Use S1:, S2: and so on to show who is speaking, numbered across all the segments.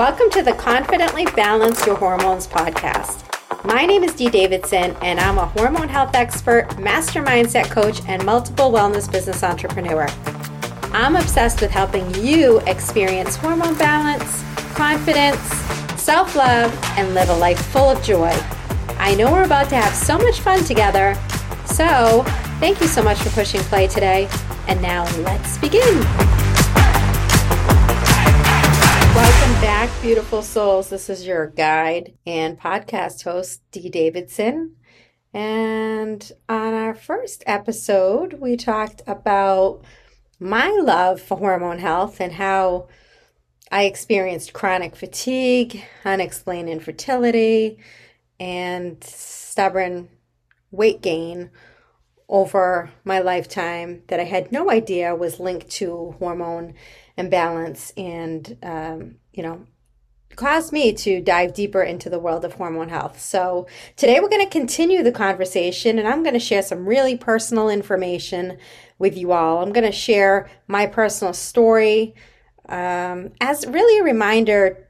S1: Welcome to the Confidently Balance Your Hormones podcast. My name is Dee Davidson, and I'm a hormone health expert, master mindset coach, and multiple wellness business entrepreneur. I'm obsessed with helping you experience hormone balance, confidence, self love, and live a life full of joy. I know we're about to have so much fun together, so thank you so much for pushing play today. And now let's begin. Back, beautiful souls. This is your guide and podcast host, Dee Davidson. And on our first episode, we talked about my love for hormone health and how I experienced chronic fatigue, unexplained infertility, and stubborn weight gain over my lifetime that I had no idea was linked to hormone imbalance and, um, you know, caused me to dive deeper into the world of hormone health. So, today we're going to continue the conversation and I'm going to share some really personal information with you all. I'm going to share my personal story um, as really a reminder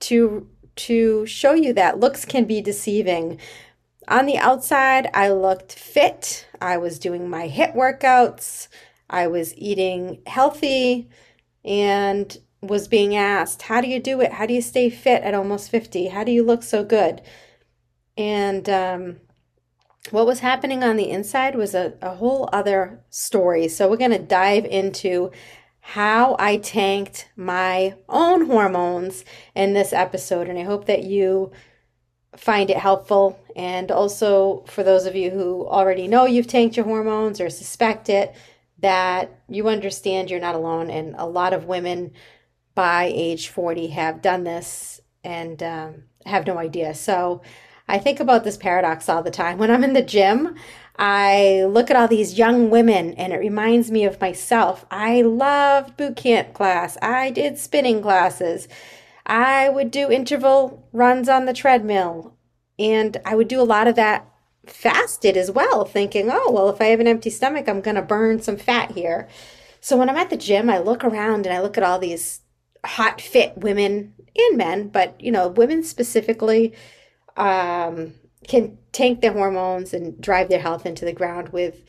S1: to to show you that looks can be deceiving. On the outside, I looked fit. I was doing my HIIT workouts. I was eating healthy and was being asked, How do you do it? How do you stay fit at almost 50? How do you look so good? And um, what was happening on the inside was a, a whole other story. So, we're going to dive into how I tanked my own hormones in this episode. And I hope that you find it helpful. And also, for those of you who already know you've tanked your hormones or suspect it, that you understand you're not alone. And a lot of women by age 40 have done this and um, have no idea. So I think about this paradox all the time. When I'm in the gym, I look at all these young women and it reminds me of myself. I loved boot camp class, I did spinning classes. I would do interval runs on the treadmill. And I would do a lot of that fasted as well, thinking, oh, well, if I have an empty stomach, I'm going to burn some fat here. So when I'm at the gym, I look around and I look at all these hot, fit women and men, but, you know, women specifically um, can tank their hormones and drive their health into the ground with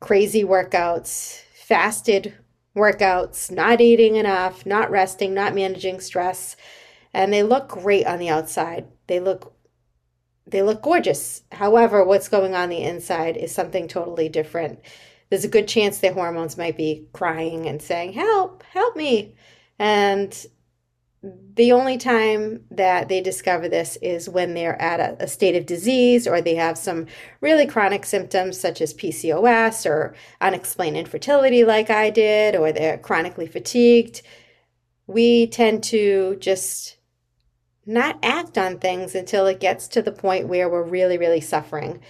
S1: crazy workouts, fasted workouts, not eating enough, not resting, not managing stress. And they look great on the outside. They look they look gorgeous. However, what's going on the inside is something totally different. There's a good chance their hormones might be crying and saying, Help, help me. And the only time that they discover this is when they're at a, a, state of disease or they have some really chronic symptoms such as PCOS or unexplained infertility, like I did, or they're chronically fatigued. We tend to just not act on things until it gets to the point where we're really, really suffering,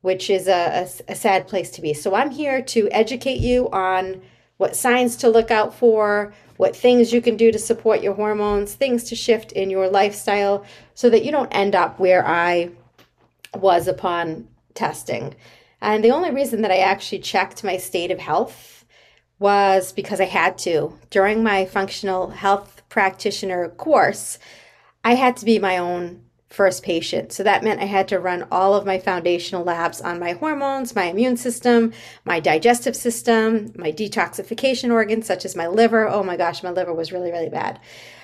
S1: which is a, a, a, sad place to be. So I'm here to educate you on what signs to look out for, what things you can do to support your hormones, things to shift in your lifestyle so that you don't end up where I was upon testing. And the only reason that I actually checked my state of health was because I had to. During my functional health practitioner course, I had to be my own first patient. So that meant I had to run all of my foundational labs on my hormones, my immune system, my digestive system, my detoxification organs, such as my liver. Oh my gosh, my liver was really, really bad.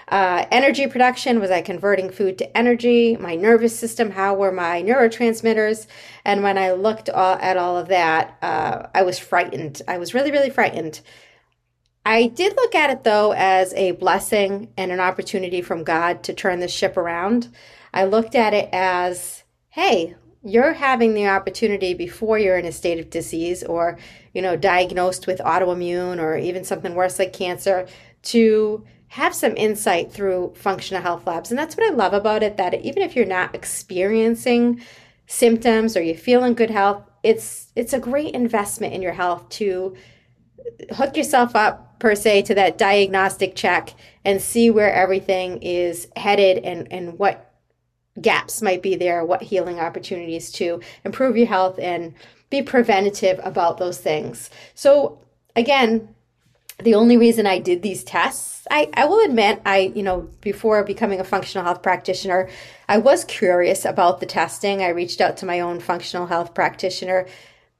S1: Uh, energy production was I converting food to energy? My nervous system, how were my neurotransmitters? And when I looked at all of that, uh, I was frightened. I was really, really frightened I did look at it though as a blessing and an opportunity from God to turn the ship around. I looked at it as, hey, you're having the opportunity before you're in a state of disease or, you know, diagnosed with autoimmune or even something worse like cancer to have some insight through functional health labs. And that's what I love about it that even if you're not experiencing symptoms or you feel in good health, it's it's a great investment in your health to hook yourself up per se to that diagnostic check and see where everything is headed and, and what gaps might be there, what healing opportunities to improve your health and be preventative about those things. So, again, the only reason I did these tests, I, I will admit, I, you know, before becoming a functional health practitioner, I was curious about the testing. I reached out to my own functional health practitioner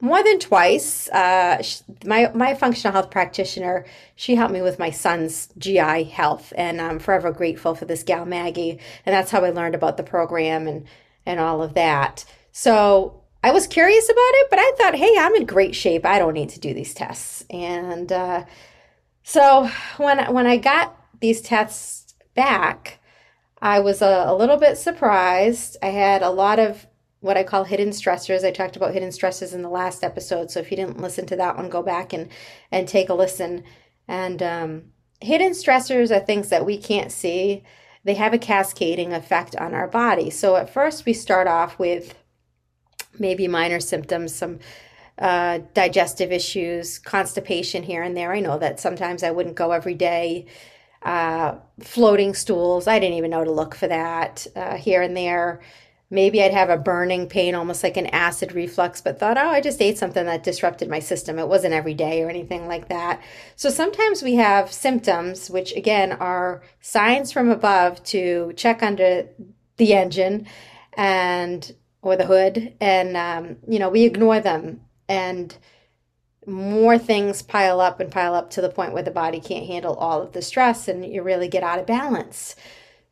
S1: more than twice. Uh, my my functional health practitioner, she helped me with my son's GI health, and I'm forever grateful for this gal Maggie. And that's how I learned about the program and and all of that. So I was curious about it, but I thought, hey, I'm in great shape. I don't need to do these tests. And uh, so when when I got these tests back, I was a, a little bit surprised. I had a lot of what I call hidden stressors. I talked about hidden stresses in the last episode, so if you didn't listen to that one, go back and and take a listen. And um, hidden stressors are things that we can't see. They have a cascading effect on our body. So at first, we start off with maybe minor symptoms, some uh, digestive issues, constipation here and there. I know that sometimes I wouldn't go every day. Uh, floating stools, I didn't even know to look for that uh, here and there maybe I'd have a burning pain, almost like an acid reflux, but thought, oh, I just ate something that disrupted my system. It wasn't every day or anything like that. So sometimes we have symptoms, which again are signs from above to check under the engine and or the hood, and um, you know we ignore them, and more things pile up and pile up to the point where the body can't handle all of the stress, and you really get out of balance.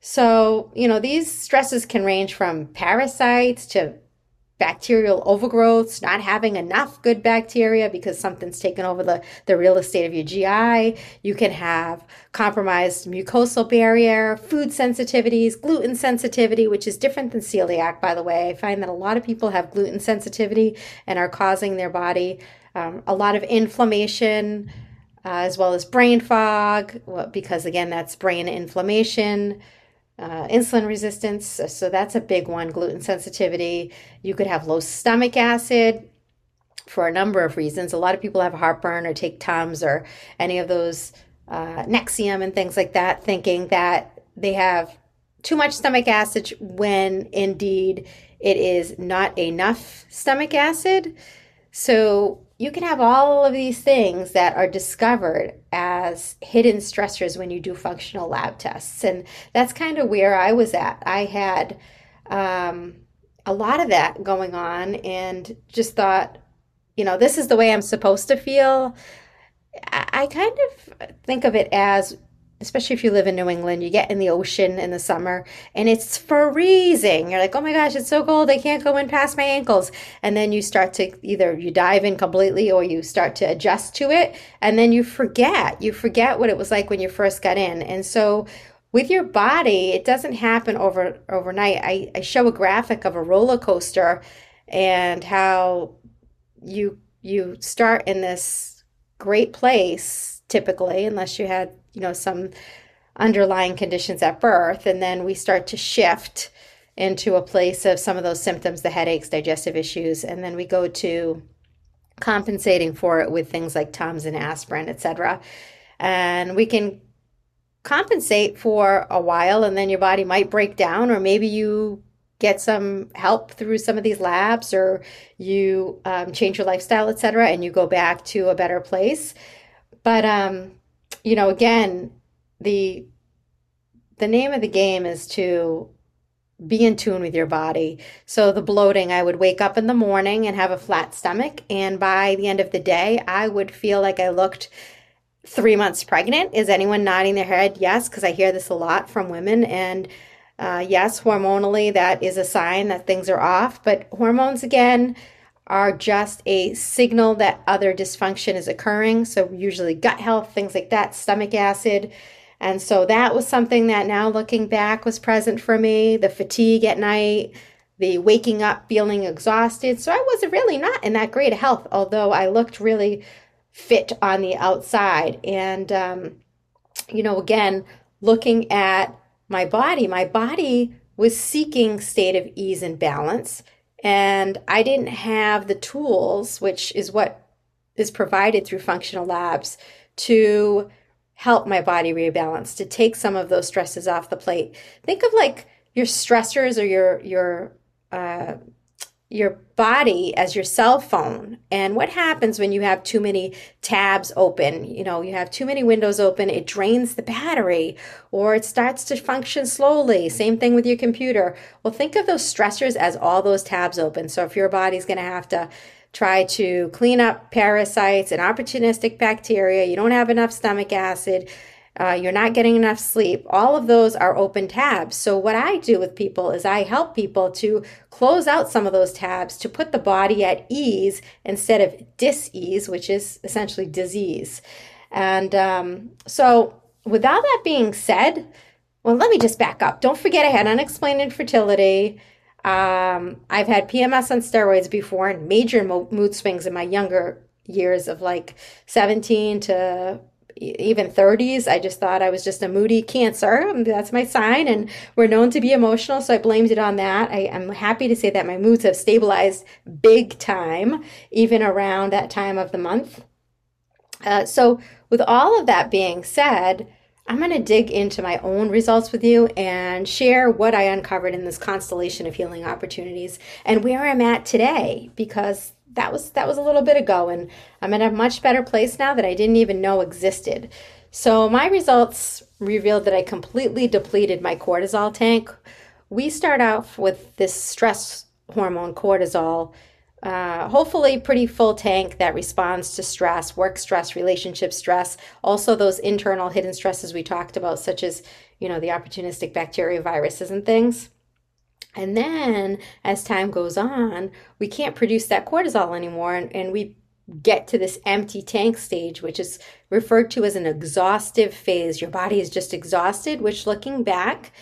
S1: So, you know, these stresses can range from parasites to bacterial overgrowths, not having enough good bacteria because something's taken over the, the real estate of your GI. You can have compromised mucosal barrier, food sensitivities, gluten sensitivity, which is different than celiac, by the way. I find that a lot of people have gluten sensitivity and are causing their body um, a lot of inflammation. Uh, as well as brain fog, because again, that's brain inflammation uh, insulin resistance. So that's a big one. Gluten sensitivity. You could have low stomach acid for a number of reasons. A lot of people have heartburn or take Tums or any of those uh, Nexium and things like that, thinking that they have too much stomach acid when indeed it is not enough stomach acid. So you can have all of these things that are discovered as hidden stressors when you do functional lab tests. And that's kind of where I was at. I had um, a lot of that going on and just thought, you know, this is the way I'm supposed to feel. I kind of think of it as especially if you live in New England, you get in the ocean in the summer and it's freezing. You're like, oh my gosh, it's so cold. I can't go in past my ankles. And then you start to either you dive in completely or you start to adjust to it. And then you forget. You forget what it was like when you first got in. And so with your body, it doesn't happen over overnight. I, I show a graphic of a roller coaster and how you you start in this great place typically, unless you had you know some underlying conditions at birth and then we start to shift into a place of some of those symptoms the headaches digestive issues and then we go to compensating for it with things like tums and aspirin etc and we can compensate for a while and then your body might break down or maybe you get some help through some of these labs or you um, change your lifestyle etc and you go back to a better place. But um, you know, again, the the name of the game is to be in tune with your body. So the bloating, I would wake up in the morning and have a flat stomach and by the end of the day, I would feel like I looked 3 months pregnant. Is anyone nodding their head? Yes, because I hear this a lot from women and uh, yes, hormonally, that is a sign that things are off. But hormones, again, are just a signal that other dysfunction is occurring. So, usually gut health, things like that, stomach acid. And so, that was something that now looking back was present for me the fatigue at night, the waking up feeling exhausted. So, I was really not in that great health, although I looked really fit on the outside. And, um, you know, again, looking at my body, my body was seeking state of ease and balance and I didn't have the tools, which is what is provided through functional labs, to help my body rebalance, to take some of those stresses off the plate. Think of like your stressors or your your uh, your body as your cell phone. And what happens when you have too many tabs open? You know, you have too many windows open, it drains the battery or it starts to function slowly. Same thing with your computer. Well, think of those stressors as all those tabs open. So if your body's going to have to try to clean up parasites and opportunistic bacteria, you don't have enough stomach acid, uh, you're not getting enough sleep. All of those are open tabs. So, what I do with people is I help people to close out some of those tabs to put the body at ease instead of dis ease, which is essentially disease. And um, so, with all that being said, well, let me just back up. Don't forget, I had unexplained infertility. Um, I've had PMS on steroids before and major mo- mood swings in my younger years of like 17 to even 30s. I just thought I was just a moody cancer. That's my sign. And we're known to be emotional. So I blamed it on that. I, am happy to say that my moods have stabilized big time, even around that time of the month. Uh, so, with all of that being said, I'm going to dig into my own results with you and share what I uncovered in this constellation of healing opportunities and where I'm at today because that was that was a little bit ago and I'm in a much better place now that I didn't even know existed. So my results revealed that I completely depleted my cortisol tank. We start off with this stress hormone cortisol uh, hopefully pretty full tank that responds to stress work stress relationship stress also those internal hidden stresses we talked about such as you know the opportunistic bacteria viruses and things and then as time goes on, we can't produce that cortisol anymore and, and we get to this empty tank stage, which is referred to as an exhaustive phase. Your body is just exhausted, which looking back,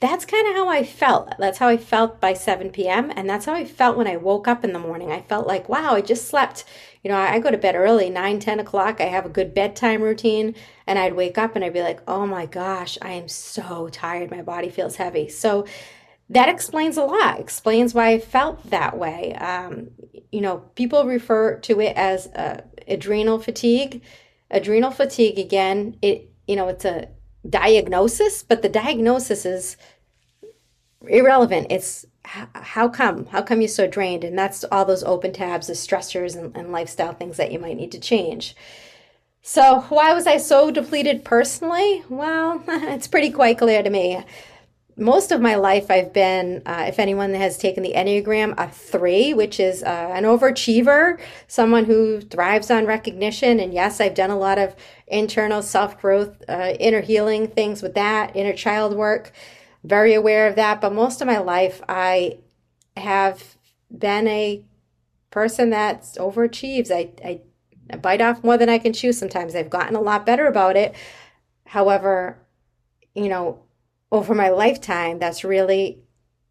S1: that's kind of how I felt. That's how I felt by 7 p.m. And that's how I felt when I woke up in the morning. I felt like, wow, I just slept. You know, I go to bed early, 9, 10 o'clock. I have a good bedtime routine. And I'd wake up and I'd be like, oh my gosh, I am so tired. My body feels heavy. So that explains a lot explains why i felt that way. Um, you know people refer to it as uh, adrenal fatigue. Adrenal fatigue again it you know it's a diagnosis but the diagnosis is irrelevant. It's how come? How come you're so drained? And that's all those open tabs of stressors and, and lifestyle things that you might need to change. So why was i so depleted personally? Well it's pretty quite clear to me most of my life I've been, uh, if anyone has taken the Enneagram, a three, which is uh, an overachiever, someone who thrives on recognition. And yes, I've done a lot of internal self growth, uh, inner healing things with that, inner child work, very aware of that. But most of my life, I have been a person that overachieves. I, I, I bite off more than I can chew sometimes. I've gotten a lot better about it. However, you know, over my lifetime that's really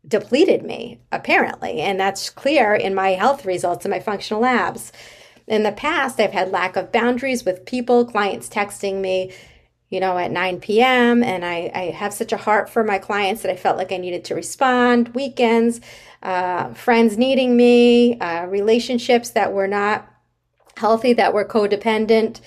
S1: depleted me, apparently. And that's clear in my health results and my functional labs. In the past, I've had lack of boundaries with people, clients texting me, you know, at 9 p.m. And I, I have such a heart for my clients that I felt like I needed to respond. Weekends, uh, friends needing me, uh, relationships that were not healthy, that were codependent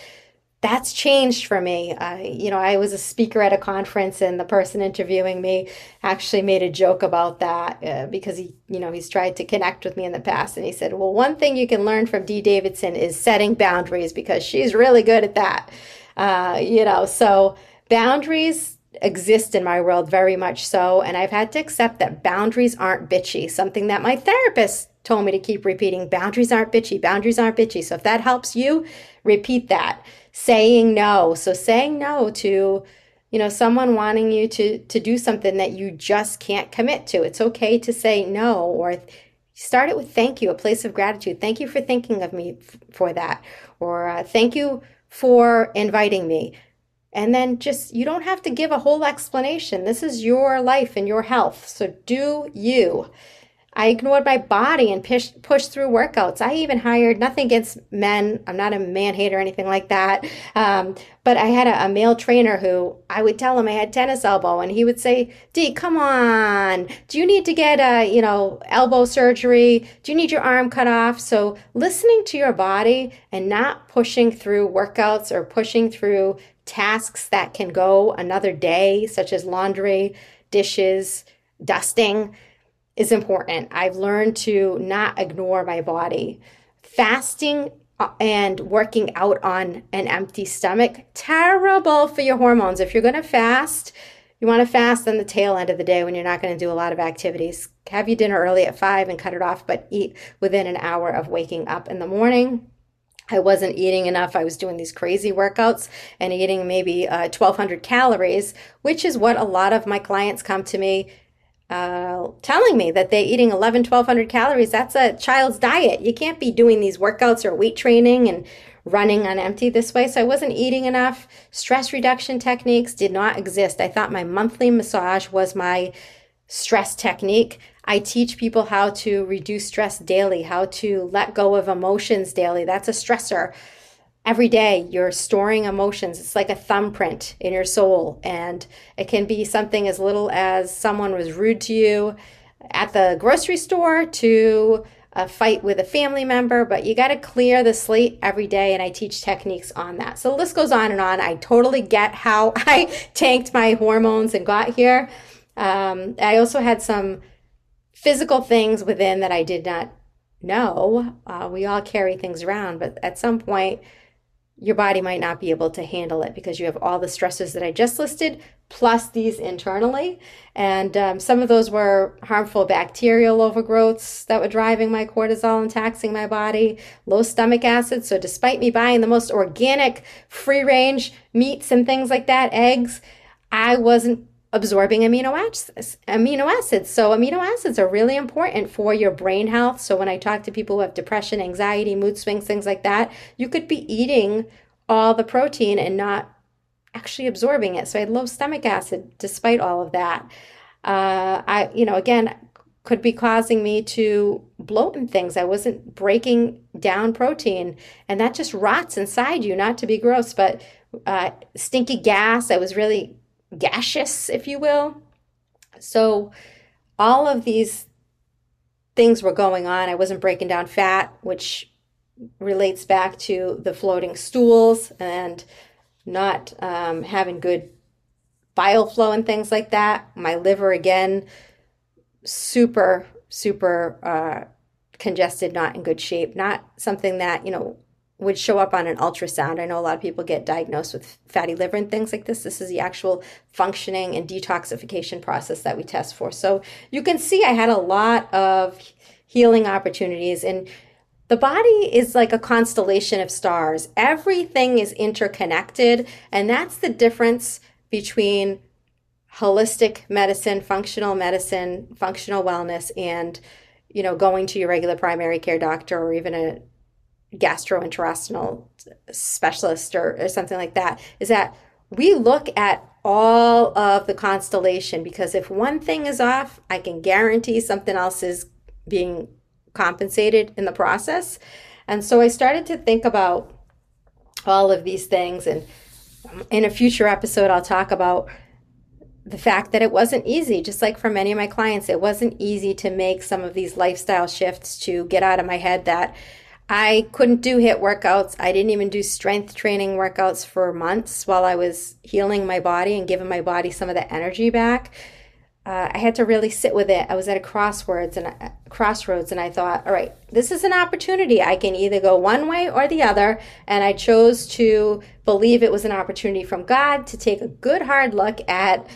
S1: that's changed for me. Uh, you know, I was a speaker at a conference, and the person interviewing me actually made a joke about that uh, because he, you know, he's tried to connect with me in the past, and he said, "Well, one thing you can learn from Dee Davidson is setting boundaries because she's really good at that." Uh, you know, so boundaries exist in my world very much so, and I've had to accept that boundaries aren't bitchy. Something that my therapist told me to keep repeating: boundaries aren't bitchy. Boundaries aren't bitchy. So if that helps you, repeat that saying no. So saying no to you know someone wanting you to to do something that you just can't commit to. It's okay to say no or start it with thank you, a place of gratitude. Thank you for thinking of me f- for that or uh, thank you for inviting me. And then just, you don't have to give a whole explanation. This is your life and your health. So do you. I ignored my body and push, pushed through workouts. I even hired nothing against men. I'm not a man hater or anything like that. Um, but I had a, a, male trainer who I would tell him I had tennis elbow, and he would say, "Dee, come on. Do you need to get a you know elbow surgery? Do you need your arm cut off?" So listening to your body and not pushing through workouts or pushing through tasks that can go another day, such as laundry, dishes, dusting is important. I've learned to not ignore my body. Fasting uh, and working out on an empty stomach, terrible for your hormones. If you're going to fast, you want to fast on the tail end of the day when you're not going to do a lot of activities. Have your dinner early at five and cut it off, but eat within an hour of waking up in the morning. I wasn't eating enough. I was doing these crazy workouts and eating maybe uh, 1,200 calories, which is what a lot of my clients come to me uh, telling me that they're eating 11, 1,200 calories. That's a child's diet. You can't be doing these workouts or weight training and running on empty this way. So I wasn't eating enough. Stress reduction techniques did not exist. I thought my monthly massage was my stress technique. I teach people how to reduce stress daily, how to let go of emotions daily. That's a stressor. Every day you're storing emotions. It's like a thumbprint in your soul. And it can be something as little as someone was rude to you at the grocery store to a fight with a family member, but you got to clear the slate every day. And I teach techniques on that. So the list goes on and on. I totally get how I tanked my hormones and got here. Um, I also had some physical things within that I did not know. Uh, we all carry things around, but at some point, your body might not be able to handle it because you have all the stresses that I just listed, plus these internally. And um, some of those were harmful bacterial overgrowths that were driving my cortisol and taxing my body, low stomach acid. So, despite me buying the most organic, free range meats and things like that, eggs, I wasn't absorbing amino acids amino acids. So amino acids are really important for your brain health. So when i talk to people who have depression anxiety mood swings things like that you could be eating all the protein and not actually absorbing it. So i had low stomach acid despite all of that. Uh, i you know again could be causing me to bloat and things. I wasn't breaking down protein and that just rots inside you not to be gross but uh, stinky gas. I was really gaseous, if you will. So all of these things were going on. I wasn't breaking down fat, which relates back to the floating stools and not um, having good bile flow and things like that. My liver, again, super, super uh, congested, not in good shape, not something that, you know, would show up on an ultrasound. I know a lot of people get diagnosed with fatty liver and things like this. This is the actual functioning and detoxification process that we test for. So you can see I had a lot of healing opportunities and the body is like a constellation of stars. Everything is interconnected, and that's the difference between holistic medicine, functional medicine, functional wellness and you know going to your regular primary care doctor or even a gastrointestinal specialist or, or something like that is that we look at all of the constellation because if one thing is off, I can guarantee something else is being compensated in the process. And so I started to think about all of these things. And in a future episode, I'll talk about the fact that it wasn't easy, just like for many of my clients, it wasn't easy to make some of these lifestyle shifts to get out of my head that I couldn't do HIIT workouts. I didn't even do strength training workouts for months while I was healing my body and giving my body some of the energy back. Uh, I had to really sit with it. I was at a crossroads and uh, crossroads, and I thought, all right, this is an opportunity. I can either go one way or the other, and I chose to believe it was an opportunity from God to take a good hard look at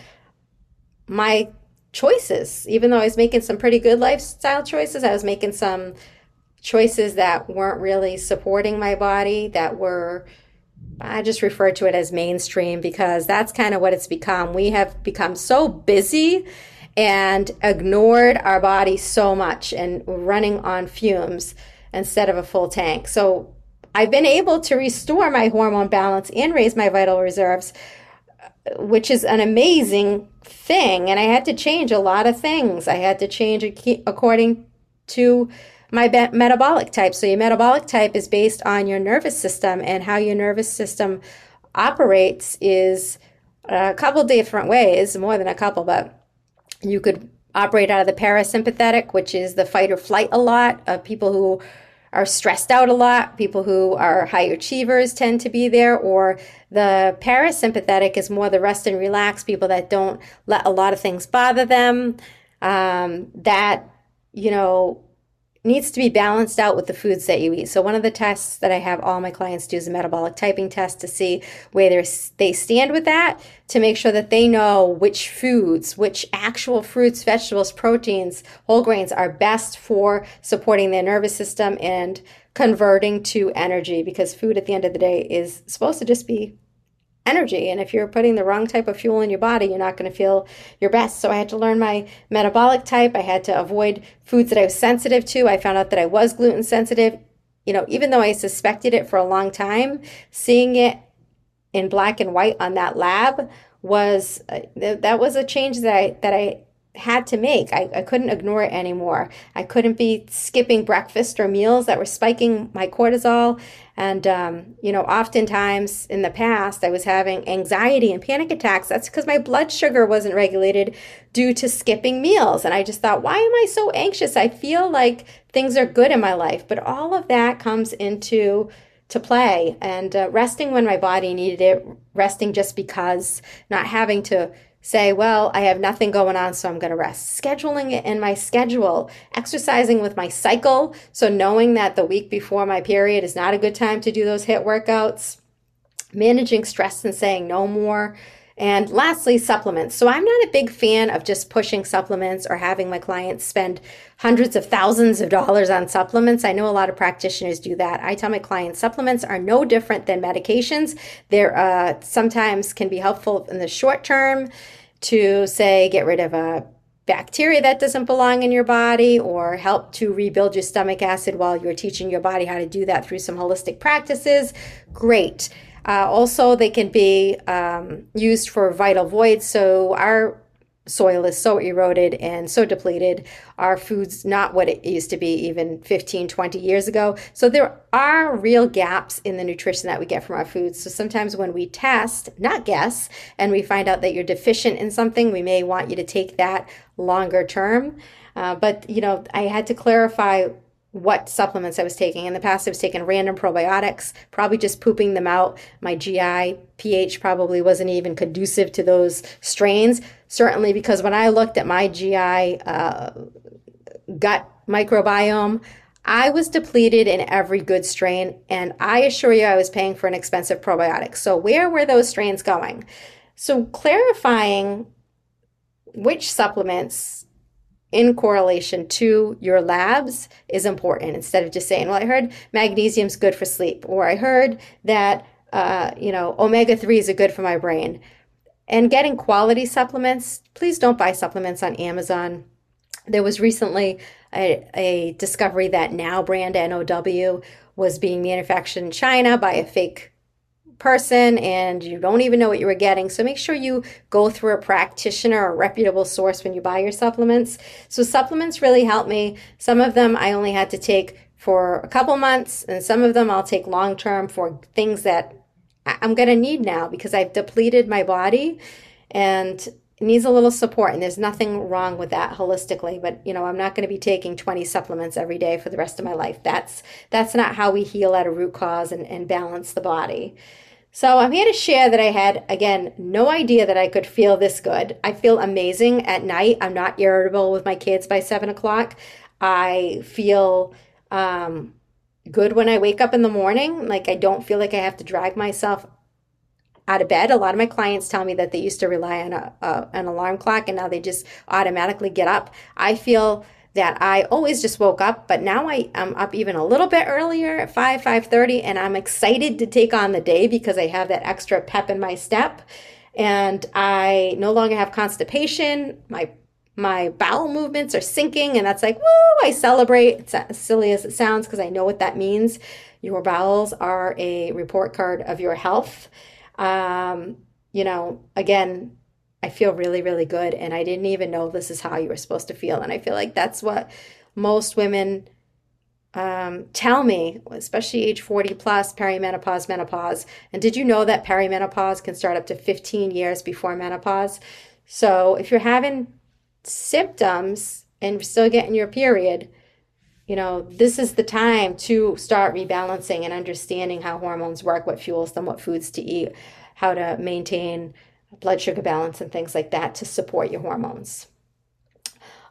S1: my choices. Even though I was making some pretty good lifestyle choices, I was making some choices that weren't really supporting my body, that were, I just refer to it as mainstream because that's kind of what it's become. We have become so busy and ignored our body so much and running on fumes instead of a full tank. So I've been able to restore my hormone balance and raise my vital reserves, which is an amazing thing. And I had to change a lot of things. I had to change according to my be- metabolic type. So, your metabolic type is based on your nervous system, and how your nervous system operates is a couple different ways, more than a couple, but you could operate out of the parasympathetic, which is the fight or flight a lot of people who are stressed out a lot, people who are high achievers tend to be there, or the parasympathetic is more the rest and relax, people that don't let a lot of things bother them. um, that, you know, needs to be balanced out with the foods that you eat. So one of the tests that I have all my clients do is a metabolic typing test to see where they stand with that to make sure that they know which foods, which actual fruits, vegetables, proteins, whole grains are best for supporting their nervous system and converting to energy because food at the end of the day is supposed to just be energy. And if you're putting the wrong type of fuel in your body, you're not going to feel your best. So I had to learn my metabolic type. I had to avoid foods that I was sensitive to. I found out that I was gluten sensitive. You know, even though I suspected it for a long time, seeing it in black and white on that lab was uh, that was a change that I that I had to make. I, I couldn't ignore it anymore. I couldn't be skipping breakfast or meals that were spiking my cortisol. And, um, you know, oftentimes in the past, I was having anxiety and panic attacks. That's because my blood sugar wasn't regulated due to skipping meals. And I just thought, why am I so anxious? I feel like things are good in my life. But all of that comes into to play and uh, resting when my body needed it, resting just because, not having to say, well, I have nothing going on, so I'm going to rest. Scheduling it in my schedule, exercising with my cycle. So knowing that the week before my period is not a good time to do those HIIT workouts, managing stress and saying no more. And lastly, supplements. So I'm not a big fan of just pushing supplements or having my clients spend hundreds of thousands of dollars on supplements. I know a lot of practitioners do that. I tell my clients supplements are no different than medications. They're uh, sometimes can be helpful in the short term to say get rid of a bacteria that doesn't belong in your body or help to rebuild your stomach acid while you're teaching your body how to do that through some holistic practices, great. Uh, also, they can be um, used for vital voids. So, our soil is so eroded and so depleted. Our food's not what it used to be even 15, 20 years ago. So there are real gaps in the nutrition that we get from our foods. So sometimes when we test, not guess, and we find out that you're deficient in something, we may want you to take that longer term. Uh, but, you know, I had to clarify what supplements I was taking. In the past, I was taking random probiotics, probably just pooping them out. My GI pH probably wasn't even conducive to those strains. Certainly, because when I looked at my GI uh, gut microbiome, I was depleted in every good strain, and I assure you, I was paying for an expensive probiotic. So, where were those strains going? So, clarifying which supplements in correlation to your labs is important instead of just saying, well, I heard magnesium's good for sleep, or I heard that, uh, you know, omega 3s are good for my brain. And getting quality supplements, please don't buy supplements on Amazon. There was recently a, a discovery that Now brand NOW was being manufactured in China by a fake person and you don't even know what you were getting. So make sure you go through a practitioner or a reputable source when you buy your supplements. So supplements really help me. Some of them I only had to take for a couple months and some of them I'll take long term for things that I'm going to need now because I've depleted my body and it needs a little support and there's nothing wrong with that holistically but you know i'm not going to be taking 20 supplements every day for the rest of my life that's that's not how we heal at a root cause and, and balance the body so I'm here to share that I had, again, no idea that I could feel this good. I feel amazing at night. I'm not irritable with my kids by seven o'clock. I feel um, good when I wake up in the morning. Like I don't feel like I have to drag myself out of bed. A lot of my clients tell me that they used to rely on a, a, an alarm clock and now they just automatically get up. I feel that I always just woke up, but now I am up even a little bit earlier at 5, 5.30, and I'm excited to take on the day because I have that extra pep in my step. And I no longer have constipation. My my bowel movements are sinking, and that's like, woo, I celebrate. It's as silly as it sounds because I know what that means. Your bowels are a report card of your health. Um, you know, again, I feel really, really good. And I didn't even know this is how you were supposed to feel. And I feel like that's what most women um, tell me, especially age 40 plus, perimenopause, menopause. And did you know that perimenopause can start up to 15 years before menopause? So if you're having symptoms and still getting your period, you know, this is the time to start rebalancing and understanding how hormones work, what fuels them, what foods to eat, how to maintain blood sugar balance and things like that to support your hormones.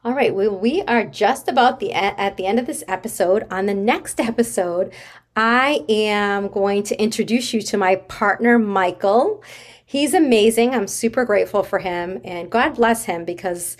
S1: All right, well, we are just about the at the end of this episode. On the next episode, I am going to introduce you to my partner, Michael. He's amazing. I'm super grateful for him, and God bless him because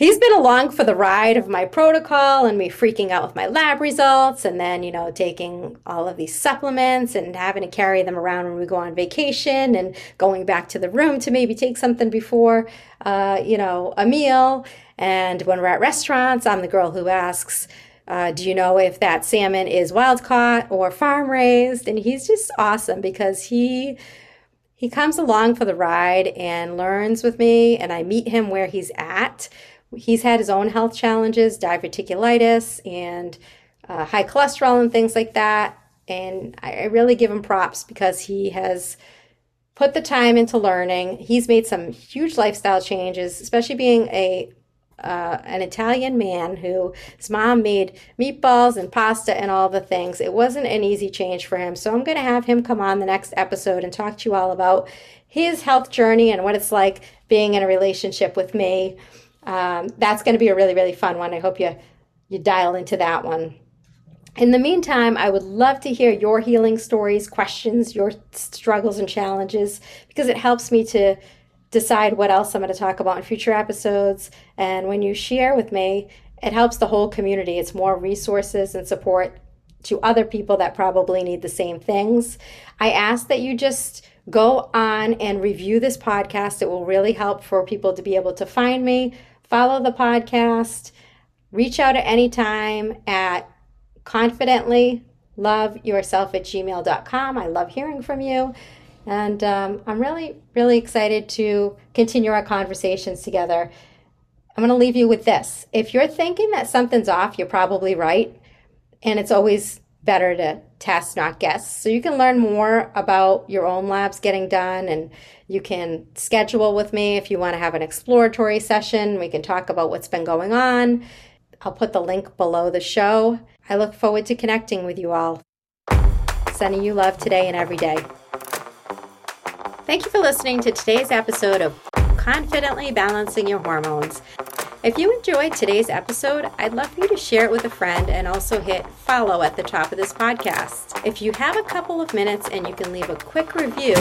S1: he's been along for the ride of my protocol and me freaking out with my lab results and then you know taking all of these supplements and having to carry them around when we go on vacation and going back to the room to maybe take something before uh, you know a meal. And when we're at restaurants i'm the girl who asks uh, do you know if that salmon is wild caught or farm raised? And he's just awesome because he he comes along for the ride and learns with me and i meet him where he's at he's had his own health challenges, diverticulitis and uh, high cholesterol and things like that. And I, I really give him props because he has put the time into learning. He's made some huge lifestyle changes, especially being a uh, an Italian man who his mom made meatballs and pasta and all the things. It wasn't an easy change for him. So I'm going to have him come on the next episode and talk to you all about his health journey and what it's like being in a relationship with me um, that's going to be a really really fun one. I hope you you dial into that one. In the meantime, I would love to hear your healing stories, questions, your struggles and challenges because it helps me to decide what else I'm going to talk about in future episodes. And when you share with me, it helps the whole community. It's more resources and support to other people that probably need the same things. I ask that you just go on and review this podcast. It will really help for people to be able to find me, follow the podcast, reach out at any time at confidently love yourself at gmail.com. I love hearing from you. And um, I'm really, really excited to continue our conversations together. I'm going to leave you with this. If you're thinking that something's off, you're probably right. And it's always better to test, not guess. So you can learn more about your own labs getting done and you can schedule with me if you want to have an exploratory session. We can talk about what's been going on. I'll put the link below the show. I look forward to connecting with you all. Sending you love today and every day. Thank you for listening to today's episode of Confidently Balancing Your Hormones. If you enjoyed today's episode, I'd love for you to share it with a friend and also hit follow at the top of this podcast. If you have a couple of minutes and you can leave a quick review,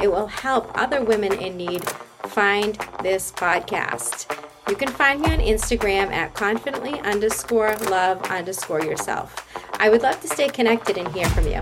S1: it will help other women in need find this podcast. You can find me on Instagram at confidently underscore love underscore yourself. I would love to stay connected and hear from you.